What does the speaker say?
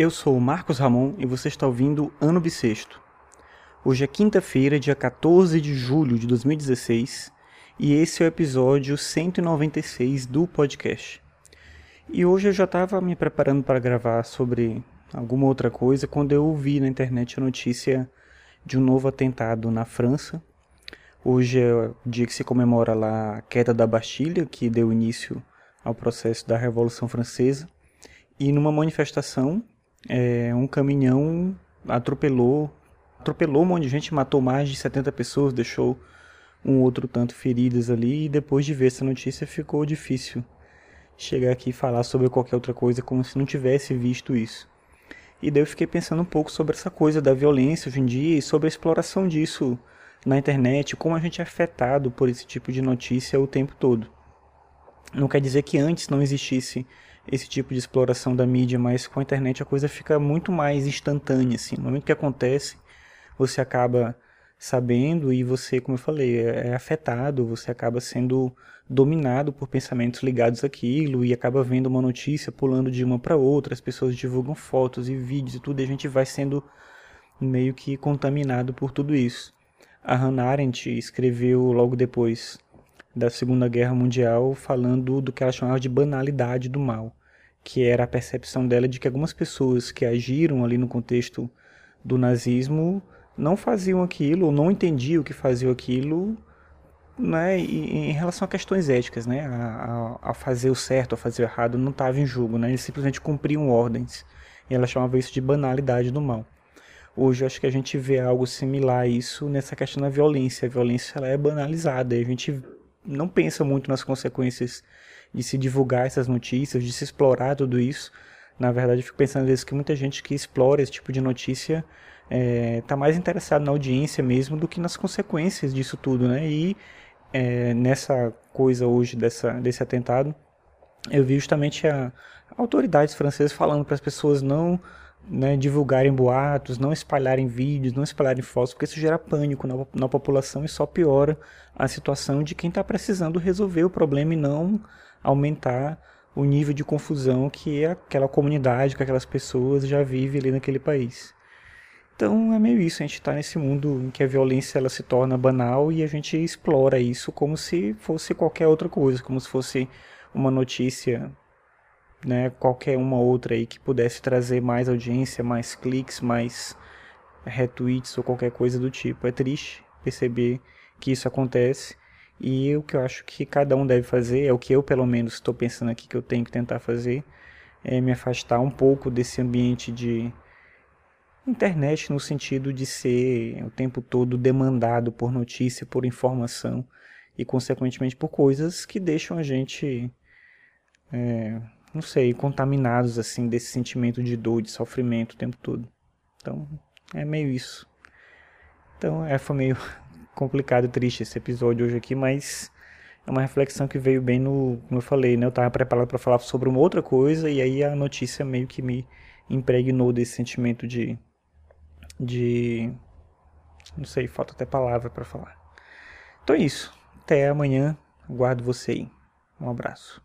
Eu sou o Marcos Ramon e você está ouvindo Ano Bissexto. Hoje é quinta-feira, dia 14 de julho de 2016, e esse é o episódio 196 do podcast. E hoje eu já estava me preparando para gravar sobre alguma outra coisa quando eu ouvi na internet a notícia de um novo atentado na França. Hoje é o dia que se comemora lá a queda da Bastilha, que deu início ao processo da Revolução Francesa. E numa manifestação, é, um caminhão atropelou, atropelou um monte de gente, matou mais de 70 pessoas, deixou um outro tanto feridas ali. E depois de ver essa notícia, ficou difícil chegar aqui e falar sobre qualquer outra coisa, como se não tivesse visto isso. E daí eu fiquei pensando um pouco sobre essa coisa da violência hoje em dia e sobre a exploração disso na internet, como a gente é afetado por esse tipo de notícia o tempo todo. Não quer dizer que antes não existisse esse tipo de exploração da mídia, mas com a internet a coisa fica muito mais instantânea, assim. No momento que acontece, você acaba sabendo e você, como eu falei, é, é afetado, você acaba sendo dominado por pensamentos ligados àquilo e acaba vendo uma notícia pulando de uma para outra, as pessoas divulgam fotos e vídeos e tudo, e a gente vai sendo meio que contaminado por tudo isso. A Hannah Arendt escreveu logo depois da Segunda Guerra Mundial falando do que ela chamava de banalidade do mal, que era a percepção dela de que algumas pessoas que agiram ali no contexto do nazismo não faziam aquilo, ou não entendiam que faziam aquilo, né, em relação a questões éticas, né, a, a, a fazer o certo, a fazer o errado, não estava em jogo, né, eles simplesmente cumpriam ordens, e ela chamava isso de banalidade do mal. Hoje eu acho que a gente vê algo similar a isso nessa questão da violência. A violência ela é banalizada, e a gente não pensa muito nas consequências de se divulgar essas notícias, de se explorar tudo isso. Na verdade, eu fico pensando às vezes que muita gente que explora esse tipo de notícia está é, tá mais interessado na audiência mesmo do que nas consequências disso tudo, né? E é, nessa coisa hoje dessa, desse atentado, eu vi justamente a, autoridades francesas falando para as pessoas não né, divulgarem boatos, não espalharem vídeos, não espalharem fotos, porque isso gera pânico na, na população e só piora a situação de quem está precisando resolver o problema e não aumentar o nível de confusão que aquela comunidade, que aquelas pessoas já vivem ali naquele país. Então é meio isso, a gente está nesse mundo em que a violência ela se torna banal e a gente explora isso como se fosse qualquer outra coisa, como se fosse uma notícia, né, qualquer uma outra aí que pudesse trazer mais audiência, mais cliques, mais retweets ou qualquer coisa do tipo. É triste perceber que isso acontece e o que eu acho que cada um deve fazer, é o que eu pelo menos estou pensando aqui que eu tenho que tentar fazer, é me afastar um pouco desse ambiente de internet no sentido de ser o tempo todo demandado por notícia, por informação e consequentemente por coisas que deixam a gente, é, não sei, contaminados assim desse sentimento de dor, de sofrimento o tempo todo. Então é meio isso. Então é, foi meio complicado e triste esse episódio hoje aqui, mas é uma reflexão que veio bem no, como eu falei, né? Eu estava preparado para falar sobre uma outra coisa e aí a notícia meio que me impregnou desse sentimento de de. Não sei, falta até palavra para falar. Então é isso. Até amanhã. Aguardo você aí. Um abraço.